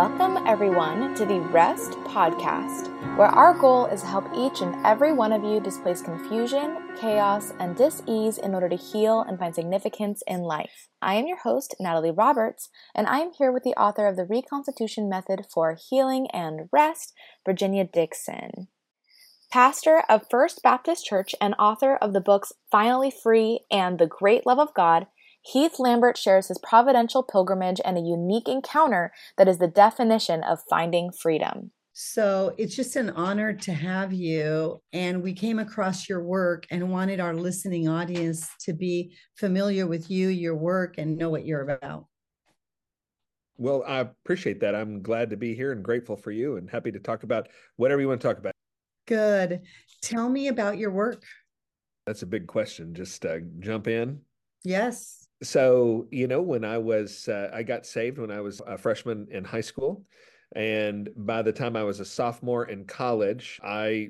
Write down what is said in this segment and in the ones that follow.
Welcome, everyone, to the Rest Podcast, where our goal is to help each and every one of you displace confusion, chaos, and dis ease in order to heal and find significance in life. I am your host, Natalie Roberts, and I am here with the author of the Reconstitution Method for Healing and Rest, Virginia Dixon. Pastor of First Baptist Church and author of the books Finally Free and The Great Love of God, Heath Lambert shares his providential pilgrimage and a unique encounter that is the definition of finding freedom. So it's just an honor to have you. And we came across your work and wanted our listening audience to be familiar with you, your work, and know what you're about. Well, I appreciate that. I'm glad to be here and grateful for you and happy to talk about whatever you want to talk about. Good. Tell me about your work. That's a big question. Just uh, jump in. Yes so you know when i was uh, i got saved when i was a freshman in high school and by the time i was a sophomore in college i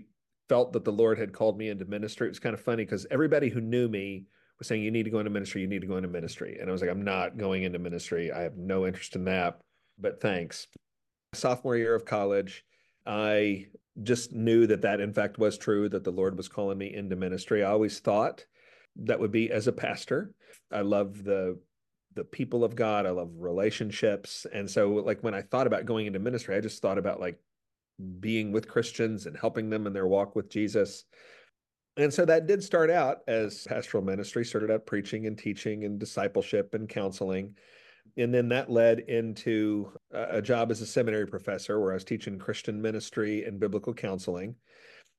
felt that the lord had called me into ministry. It was kind of funny because everybody who knew me was saying you need to go into ministry you need to go into ministry. And i was like i'm not going into ministry i have no interest in that but thanks. Sophomore year of college i just knew that that in fact was true that the lord was calling me into ministry. I always thought that would be as a pastor I love the the people of God. I love relationships. And so like when I thought about going into ministry, I just thought about like being with Christians and helping them in their walk with Jesus. And so that did start out as pastoral ministry, started out preaching and teaching and discipleship and counseling. And then that led into a job as a seminary professor where I was teaching Christian ministry and biblical counseling.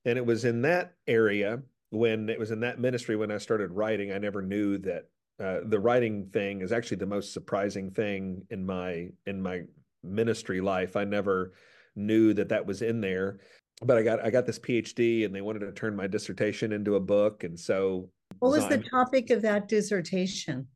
And it was in that area when it was in that ministry when I started writing, I never knew that uh, the writing thing is actually the most surprising thing in my in my ministry life. I never knew that that was in there, but I got I got this PhD, and they wanted to turn my dissertation into a book, and so. What was the topic of that dissertation?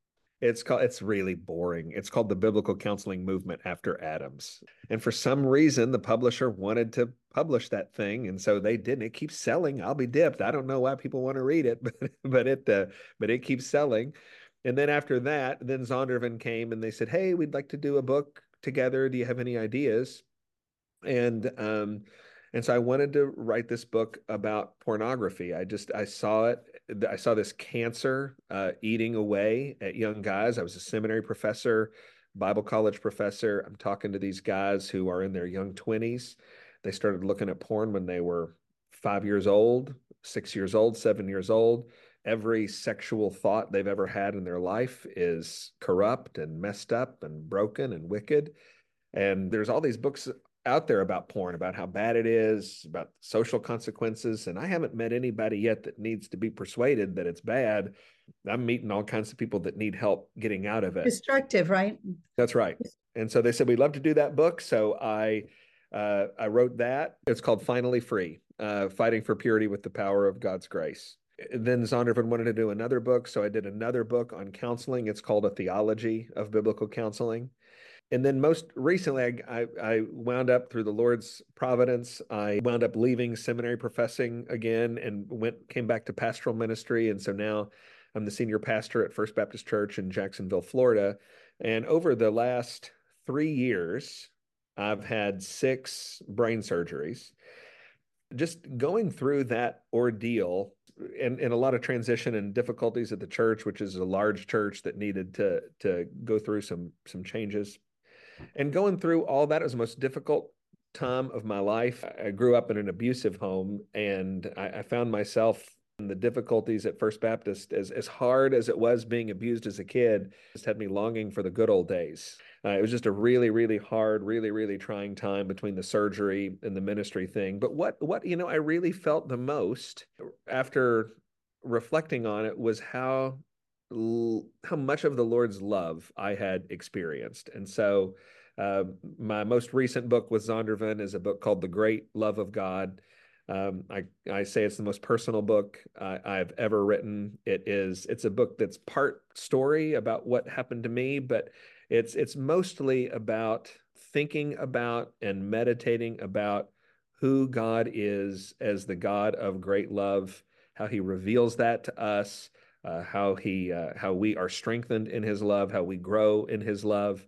It's called it's really boring. It's called the Biblical Counseling Movement after Adams. And for some reason the publisher wanted to publish that thing and so they didn't. It keeps selling. I'll be dipped. I don't know why people want to read it, but but it uh, but it keeps selling. And then after that, then Zondervan came and they said, "Hey, we'd like to do a book together. Do you have any ideas?" And um, and so I wanted to write this book about pornography. I just I saw it. I saw this cancer uh, eating away at young guys. I was a seminary professor, Bible college professor. I'm talking to these guys who are in their young 20s. They started looking at porn when they were five years old, six years old, seven years old every sexual thought they've ever had in their life is corrupt and messed up and broken and wicked. And there's all these books out there about porn, about how bad it is, about social consequences. And I haven't met anybody yet that needs to be persuaded that it's bad. I'm meeting all kinds of people that need help getting out of it. Destructive, right? That's right. And so they said, we'd love to do that book. So I, uh, I wrote that. It's called Finally Free uh, Fighting for Purity with the Power of God's Grace then Zondervan wanted to do another book, so I did another book on counseling. It's called A Theology of Biblical Counseling. And then most recently, I, I, I, wound up through the Lord's providence. I wound up leaving seminary professing again and went came back to pastoral ministry. And so now I'm the senior pastor at First Baptist Church in Jacksonville, Florida. And over the last three years, I've had six brain surgeries. Just going through that ordeal and, and a lot of transition and difficulties at the church, which is a large church that needed to to go through some some changes. And going through all that was the most difficult time of my life. I grew up in an abusive home, and I, I found myself in the difficulties at First Baptist, as as hard as it was being abused as a kid, just had me longing for the good old days. Uh, it was just a really, really hard, really, really trying time between the surgery and the ministry thing. But what, what you know, I really felt the most after reflecting on it was how how much of the Lord's love I had experienced, and so. Uh, my most recent book with Zondervan is a book called The Great Love of God. Um, I, I say it's the most personal book uh, I've ever written. It is it's a book that's part story about what happened to me, but it's it's mostly about thinking about and meditating about who God is as the God of great love, how He reveals that to us, uh, how He uh, how we are strengthened in His love, how we grow in His love,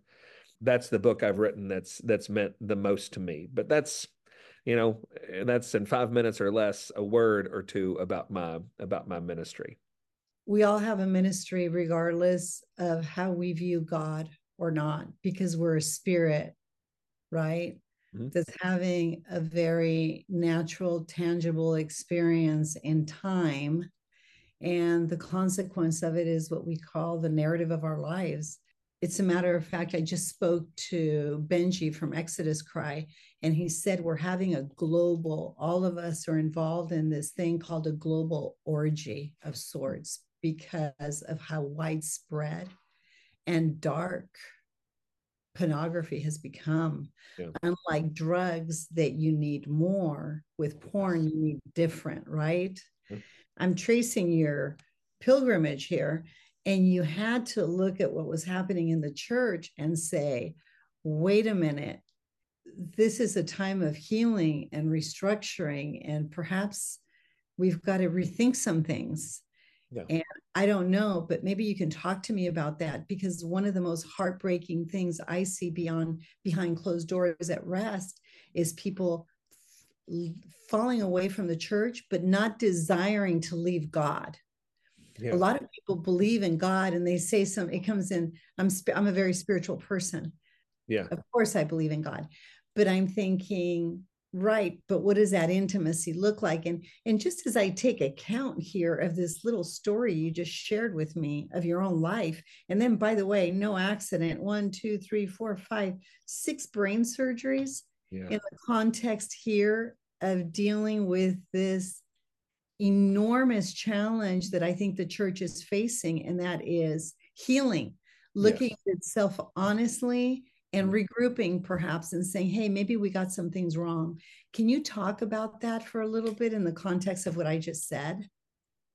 that's the book I've written that's that's meant the most to me. But that's you know that's in five minutes or less a word or two about my about my ministry we all have a ministry regardless of how we view god or not because we're a spirit right mm-hmm. that's having a very natural tangible experience in time and the consequence of it is what we call the narrative of our lives it's a matter of fact, I just spoke to Benji from Exodus Cry, and he said we're having a global, all of us are involved in this thing called a global orgy of sorts because of how widespread and dark pornography has become. Yeah. Unlike drugs that you need more, with porn, you need different, right? Yeah. I'm tracing your pilgrimage here and you had to look at what was happening in the church and say, wait a minute, this is a time of healing and restructuring, and perhaps we've got to rethink some things. Yeah. And I don't know, but maybe you can talk to me about that because one of the most heartbreaking things I see beyond behind closed doors at rest is people falling away from the church, but not desiring to leave God. Yeah. a lot of people believe in god and they say some it comes in i'm i'm a very spiritual person. Yeah. Of course i believe in god but i'm thinking right but what does that intimacy look like? And and just as i take account here of this little story you just shared with me of your own life and then by the way no accident one two three four five six brain surgeries yeah. in the context here of dealing with this enormous challenge that I think the church is facing, and that is healing, looking yes. at itself honestly and mm-hmm. regrouping perhaps and saying, hey, maybe we got some things wrong. Can you talk about that for a little bit in the context of what I just said?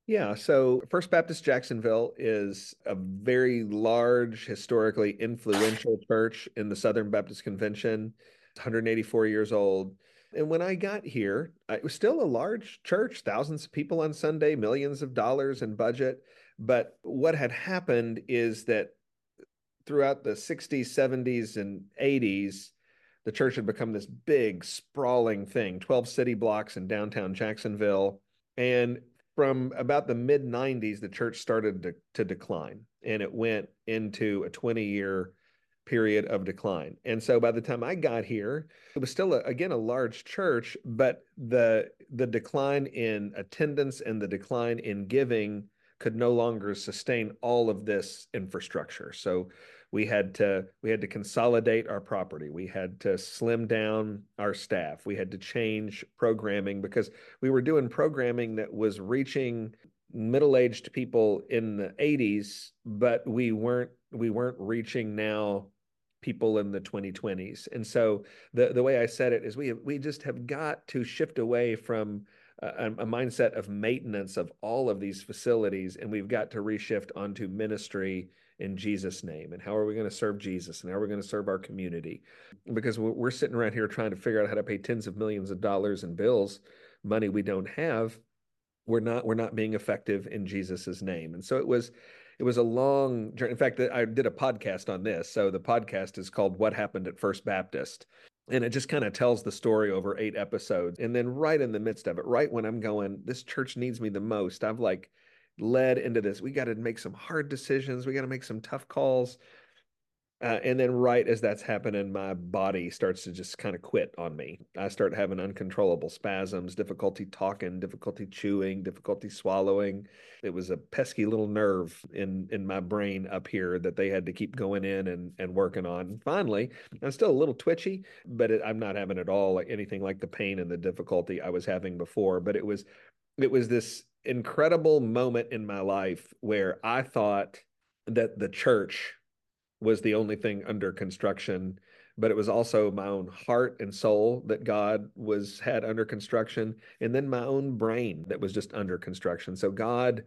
Yeah, so First Baptist Jacksonville is a very large, historically influential church in the Southern Baptist Convention. It's 184 years old. And when I got here, it was still a large church, thousands of people on Sunday, millions of dollars in budget. But what had happened is that throughout the 60s, 70s, and 80s, the church had become this big, sprawling thing 12 city blocks in downtown Jacksonville. And from about the mid 90s, the church started to, to decline and it went into a 20 year period of decline. And so by the time I got here, it was still a, again a large church, but the the decline in attendance and the decline in giving could no longer sustain all of this infrastructure. So we had to we had to consolidate our property. We had to slim down our staff. We had to change programming because we were doing programming that was reaching middle-aged people in the 80s, but we weren't we weren't reaching now people in the 2020s. And so the the way I said it is we we just have got to shift away from a, a, mindset of maintenance of all of these facilities, and we've got to reshift onto ministry in Jesus' name. And how are we going to serve Jesus? And how are we going to serve our community? Because we're, sitting around here trying to figure out how to pay tens of millions of dollars in bills, money we don't have. We're not we're not being effective in Jesus's name. And so it was it was a long journey. In fact, I did a podcast on this. So the podcast is called What Happened at First Baptist. And it just kind of tells the story over eight episodes. And then right in the midst of it, right when I'm going, this church needs me the most, I've like led into this. We got to make some hard decisions. We got to make some tough calls. Uh, and then right as that's happening, my body starts to just kind of quit on me. I start having uncontrollable spasms, difficulty talking, difficulty chewing, difficulty swallowing. It was a pesky little nerve in in my brain up here that they had to keep going in and and working on. Finally, I'm still a little twitchy, but it, I'm not having at all like anything like the pain and the difficulty I was having before. But it was it was this incredible moment in my life where I thought that the church was the only thing under construction but it was also my own heart and soul that God was had under construction and then my own brain that was just under construction. So God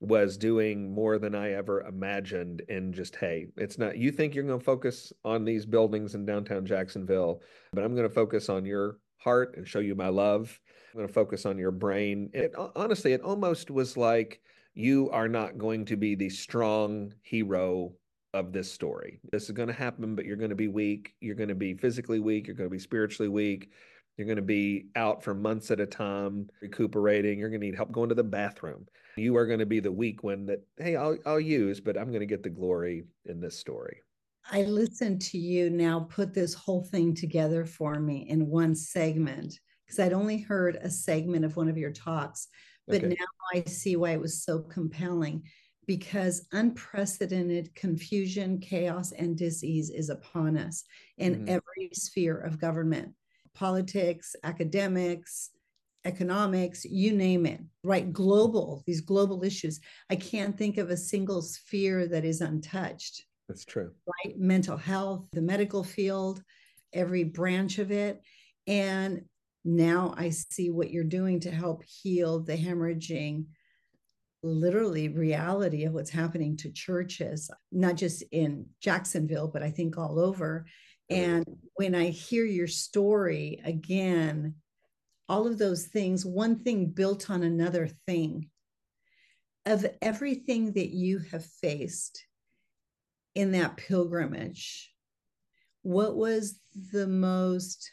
was doing more than I ever imagined and just hey it's not you think you're going to focus on these buildings in downtown Jacksonville but I'm going to focus on your heart and show you my love. I'm going to focus on your brain. It honestly it almost was like you are not going to be the strong hero of this story. This is going to happen, but you're going to be weak. You're going to be physically weak. You're going to be spiritually weak. You're going to be out for months at a time, recuperating. You're going to need help going to the bathroom. You are going to be the weak one that, hey, I'll, I'll use, but I'm going to get the glory in this story. I listened to you now put this whole thing together for me in one segment because I'd only heard a segment of one of your talks, but okay. now I see why it was so compelling because unprecedented confusion, chaos, and disease is upon us in mm-hmm. every sphere of government politics, academics, economics, you name it, right? Global, these global issues. I can't think of a single sphere that is untouched. That's true. Right? Mental health, the medical field, every branch of it. And now I see what you're doing to help heal the hemorrhaging literally reality of what's happening to churches, not just in Jacksonville, but I think all over. And when I hear your story again, all of those things, one thing built on another thing, of everything that you have faced in that pilgrimage, what was the most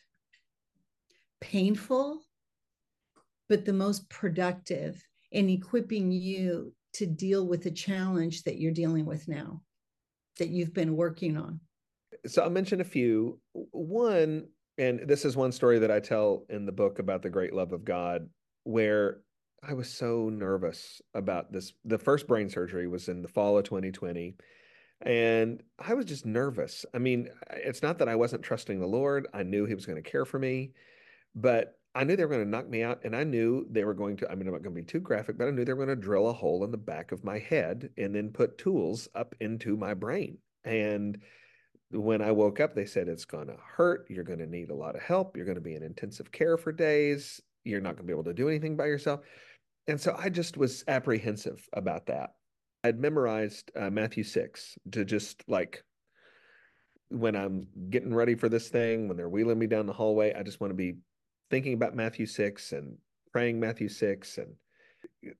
painful, but the most productive in equipping you to deal with the challenge that you're dealing with now, that you've been working on? So I'll mention a few. One, and this is one story that I tell in the book about the great love of God, where I was so nervous about this. The first brain surgery was in the fall of 2020. And I was just nervous. I mean, it's not that I wasn't trusting the Lord. I knew He was going to care for me, but I knew they were going to knock me out. And I knew they were going to, I mean, I'm not going to be too graphic, but I knew they were going to drill a hole in the back of my head and then put tools up into my brain. And when I woke up, they said it's going to hurt. You're going to need a lot of help. You're going to be in intensive care for days. You're not going to be able to do anything by yourself. And so I just was apprehensive about that. I'd memorized uh, Matthew 6 to just like when I'm getting ready for this thing, when they're wheeling me down the hallway, I just want to be thinking about Matthew 6 and praying Matthew 6. And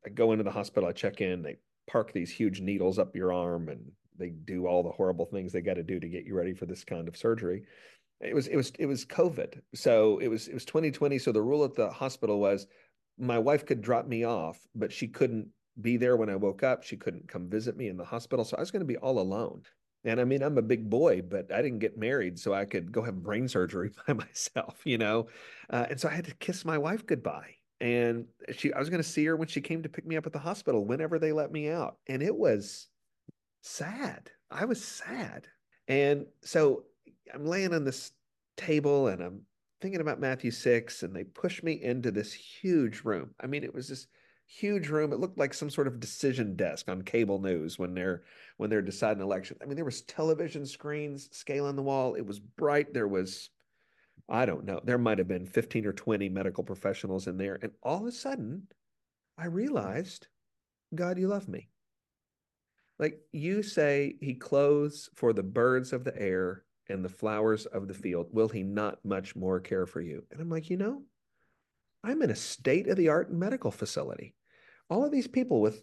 I go into the hospital, I check in, they park these huge needles up your arm and they do all the horrible things they got to do to get you ready for this kind of surgery. It was it was it was COVID, so it was it was 2020. So the rule at the hospital was my wife could drop me off, but she couldn't be there when I woke up. She couldn't come visit me in the hospital, so I was going to be all alone. And I mean, I'm a big boy, but I didn't get married, so I could go have brain surgery by myself, you know. Uh, and so I had to kiss my wife goodbye. And she, I was going to see her when she came to pick me up at the hospital, whenever they let me out. And it was sad. I was sad. And so I'm laying on this table and I'm thinking about Matthew 6, and they push me into this huge room. I mean, it was this huge room. It looked like some sort of decision desk on cable news when they're when they're deciding elections. I mean, there was television screens scaling the wall. It was bright. There was, I don't know, there might have been 15 or 20 medical professionals in there. And all of a sudden, I realized, God, you love me. Like you say, he clothes for the birds of the air and the flowers of the field. Will he not much more care for you? And I'm like, you know, I'm in a state of the art medical facility. All of these people with,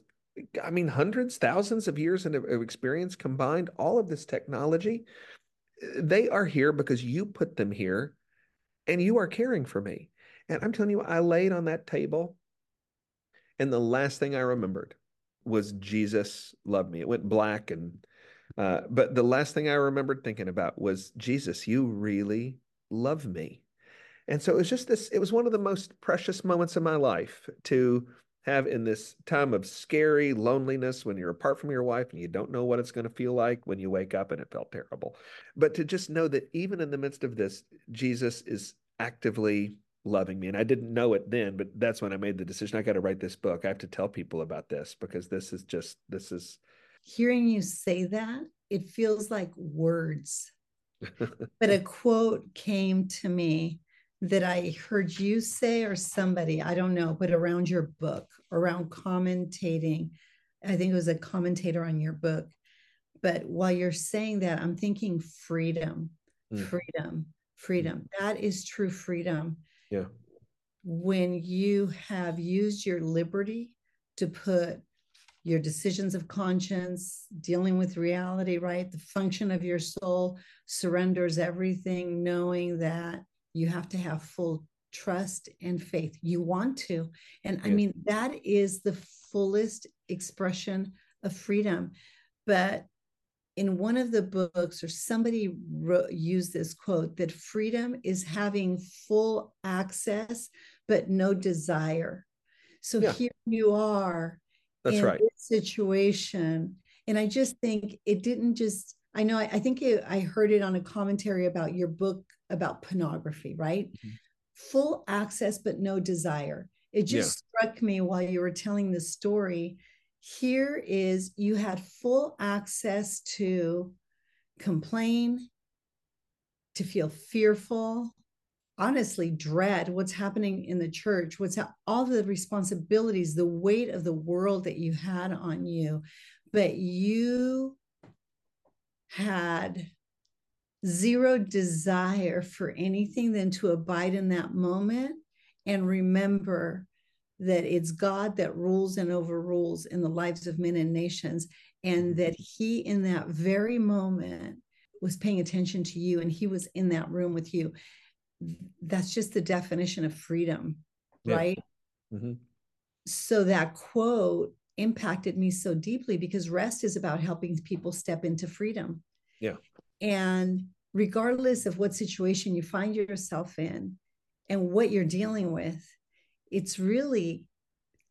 I mean, hundreds, thousands of years of experience combined, all of this technology, they are here because you put them here and you are caring for me. And I'm telling you, I laid on that table, and the last thing I remembered was Jesus loved me. It went black and uh, but the last thing I remembered thinking about was Jesus, you really love me. And so it was just this, it was one of the most precious moments of my life to have in this time of scary loneliness when you're apart from your wife and you don't know what it's going to feel like when you wake up and it felt terrible. But to just know that even in the midst of this, Jesus is actively loving me. And I didn't know it then, but that's when I made the decision. I got to write this book. I have to tell people about this because this is just, this is. Hearing you say that, it feels like words. but a quote came to me that I heard you say or somebody, I don't know, but around your book, around commentating. I think it was a commentator on your book. But while you're saying that, I'm thinking freedom, mm. freedom, freedom. Mm. That is true freedom yeah. When you have used your liberty to put your decisions of conscience, dealing with reality, right? The function of your soul surrenders everything, knowing that you have to have full trust and faith. You want to. And yeah. I mean, that is the fullest expression of freedom. But in one of the books, or somebody wrote, used this quote that freedom is having full access, but no desire. So yeah. here you are that's right. situation. And I just think it didn't just, I know, I, I think it, I heard it on a commentary about your book about pornography, right? Mm-hmm. Full access, but no desire. It just yeah. struck me while you were telling the story. Here is you had full access to complain, to feel fearful, honestly dread what's happening in the church what's ha- all the responsibilities the weight of the world that you had on you but you had zero desire for anything than to abide in that moment and remember that it's God that rules and overrules in the lives of men and nations, and that He, in that very moment, was paying attention to you and He was in that room with you that's just the definition of freedom, yeah. right? Mm-hmm. So that quote impacted me so deeply because rest is about helping people step into freedom. Yeah. And regardless of what situation you find yourself in and what you're dealing with, it's really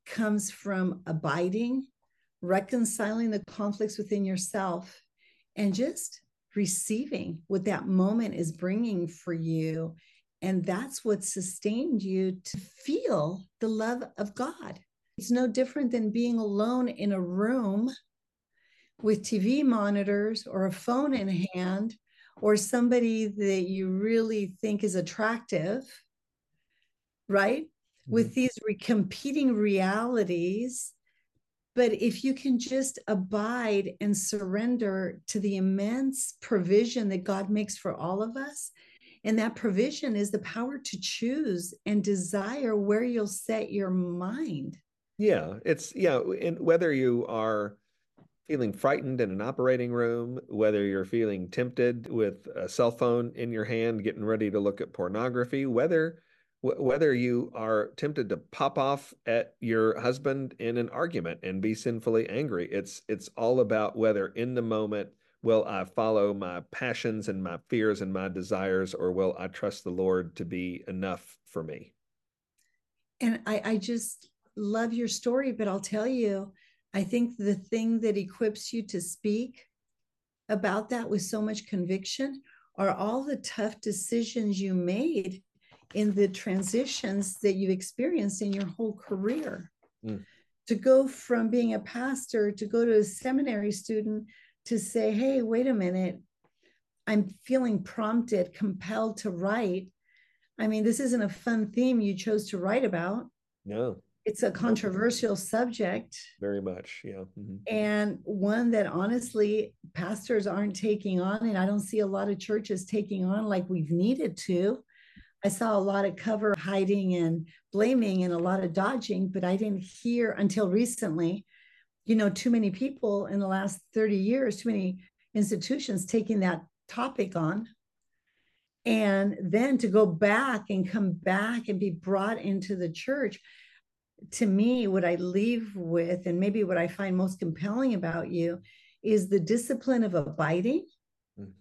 comes from abiding, reconciling the conflicts within yourself, and just receiving what that moment is bringing for you and that's what sustained you to feel the love of God. It's no different than being alone in a room with TV monitors or a phone in hand or somebody that you really think is attractive, right? Mm-hmm. With these re- competing realities. But if you can just abide and surrender to the immense provision that God makes for all of us, and that provision is the power to choose and desire where you'll set your mind. Yeah, it's yeah, and whether you are feeling frightened in an operating room, whether you're feeling tempted with a cell phone in your hand, getting ready to look at pornography, whether whether you are tempted to pop off at your husband in an argument and be sinfully angry, it's it's all about whether in the moment will I follow my passions and my fears and my desires, or will I trust the Lord to be enough for me? And I, I just love your story, but I'll tell you, I think the thing that equips you to speak about that with so much conviction are all the tough decisions you made in the transitions that you experienced in your whole career. Mm. To go from being a pastor to go to a seminary student to say, hey, wait a minute, I'm feeling prompted, compelled to write. I mean, this isn't a fun theme you chose to write about. No. It's a controversial subject. Very much, yeah. Mm-hmm. And one that honestly pastors aren't taking on, and I don't see a lot of churches taking on like we've needed to. I saw a lot of cover hiding and blaming and a lot of dodging, but I didn't hear until recently you know too many people in the last 30 years too many institutions taking that topic on and then to go back and come back and be brought into the church to me what i leave with and maybe what i find most compelling about you is the discipline of abiding mm.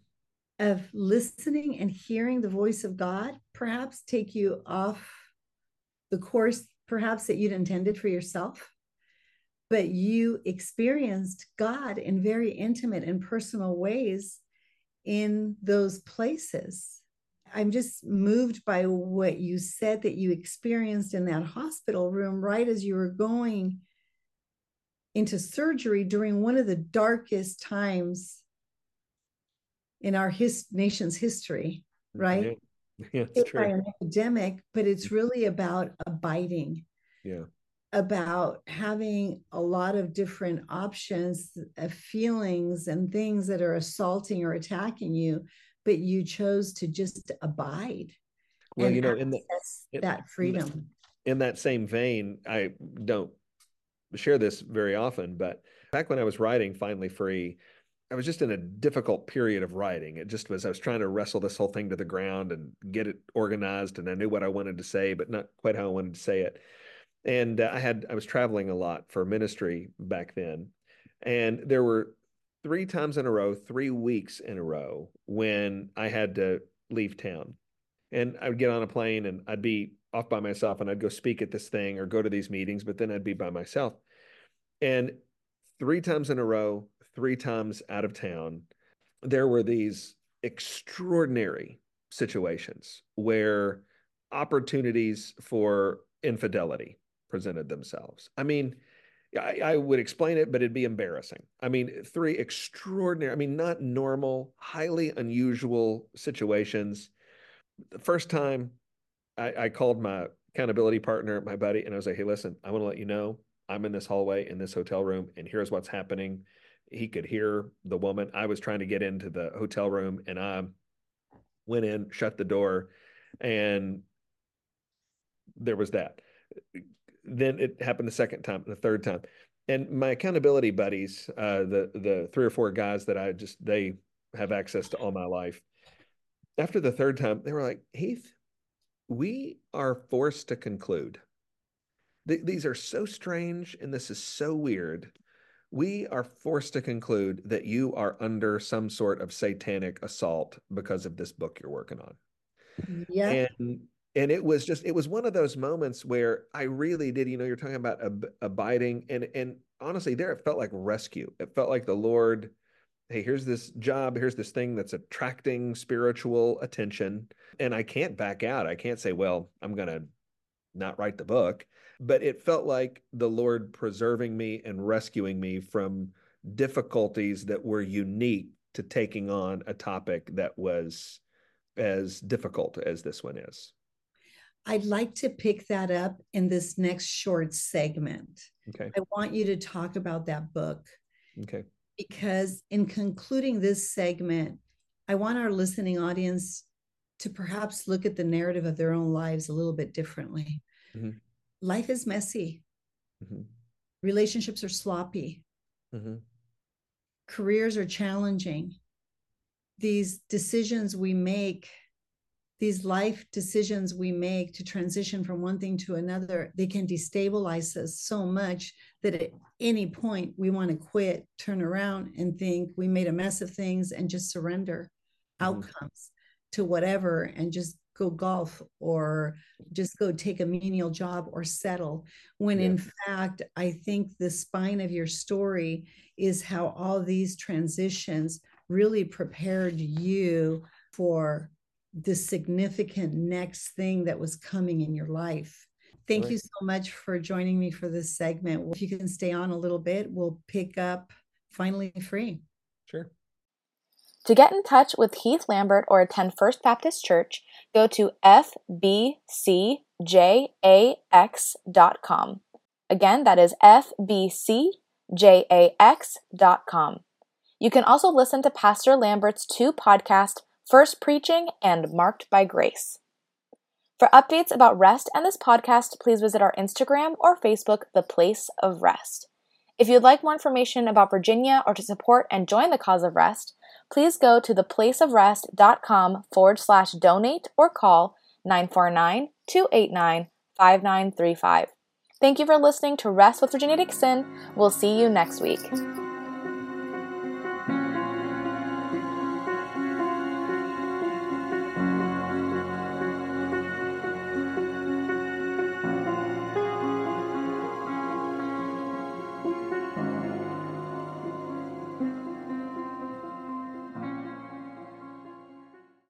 of listening and hearing the voice of god perhaps take you off the course perhaps that you'd intended for yourself but you experienced God in very intimate and personal ways in those places. I'm just moved by what you said that you experienced in that hospital room right as you were going into surgery during one of the darkest times in our his, nation's history, right? Yeah, yeah it's true. an epidemic, but it's mm-hmm. really about abiding. Yeah about having a lot of different options of feelings and things that are assaulting or attacking you but you chose to just abide well you know in the, that freedom in that same vein i don't share this very often, but back when I was writing Finally Free, I was just in a difficult period of writing. It just was, I was trying to wrestle this whole thing to the ground and get it organized. And I knew what I wanted to say, but not quite how I wanted to say it. And uh, I had, I was traveling a lot for ministry back then. And there were three times in a row, three weeks in a row when I had to leave town. And I would get on a plane and I'd be off by myself and I'd go speak at this thing or go to these meetings, but then I'd be by myself. And three times in a row, three times out of town, there were these extraordinary situations where opportunities for infidelity presented themselves. I mean, I, I, would explain it, but it'd be embarrassing. I mean, three extraordinary, I mean, not normal, highly unusual situations. The first time I, I called my accountability partner, my buddy, and I was like, hey, listen, I want to let you know I'm in this hallway in this hotel room, and here's what's happening. He could hear the woman. I was trying to get into the hotel room, and I went in, shut the door, and there was that. Then it happened the second time, the third time, and my accountability buddies, uh, the the three or four guys that I just they have access to all my life. After the third time, they were like, Heath, we are forced to conclude th- these are so strange and this is so weird. We are forced to conclude that you are under some sort of satanic assault because of this book you're working on. Yeah. And and it was just it was one of those moments where I really did, you know, you're talking about ab- abiding and and honestly there it felt like rescue. It felt like the Lord hey, here's this job, here's this thing that's attracting spiritual attention and I can't back out. I can't say, well, I'm going to not write the book but it felt like the Lord preserving me and rescuing me from difficulties that were unique to taking on a topic that was as difficult as this one is. I'd like to pick that up in this next short segment. Okay. I want you to talk about that book. Okay. Because in concluding this segment, I want our listening audience to perhaps look at the narrative of their own lives a little bit differently. Mm-hmm life is messy. Mm-hmm. Relationships are sloppy. Mm-hmm. Careers are challenging. These decisions we make, these life decisions we make to transition from one thing to another, they can destabilize us so much that at any point we want to quit, turn around, and think we made a mess of things and just surrender mm-hmm. outcomes to whatever and just go golf or just go take a menial job or settle when yeah. in fact i think the spine of your story is how all these transitions really prepared you for the significant next thing that was coming in your life thank right. you so much for joining me for this segment if you can stay on a little bit we'll pick up finally free sure to get in touch with Heath Lambert or attend First Baptist Church, go to fbcjax.com. Again, that is fbcjax.com. You can also listen to Pastor Lambert's two podcasts, First Preaching and Marked by Grace. For updates about rest and this podcast, please visit our Instagram or Facebook, The Place of Rest. If you'd like more information about Virginia or to support and join the cause of rest, please go to theplaceofrest.com forward slash donate or call 949 289 5935. Thank you for listening to Rest with Virginia Dixon. We'll see you next week.